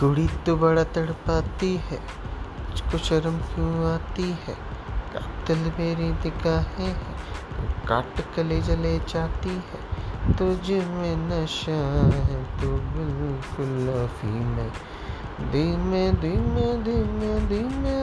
कुड़ी तो बड़ा तड़पाती है, मुझको शर्म क्यों आती है? कातिल मेरी निगाहें है काट कले जले जाती है। तुझ में नशा है तो बिल्कुल अफीम है। धीमे धीमे धीमे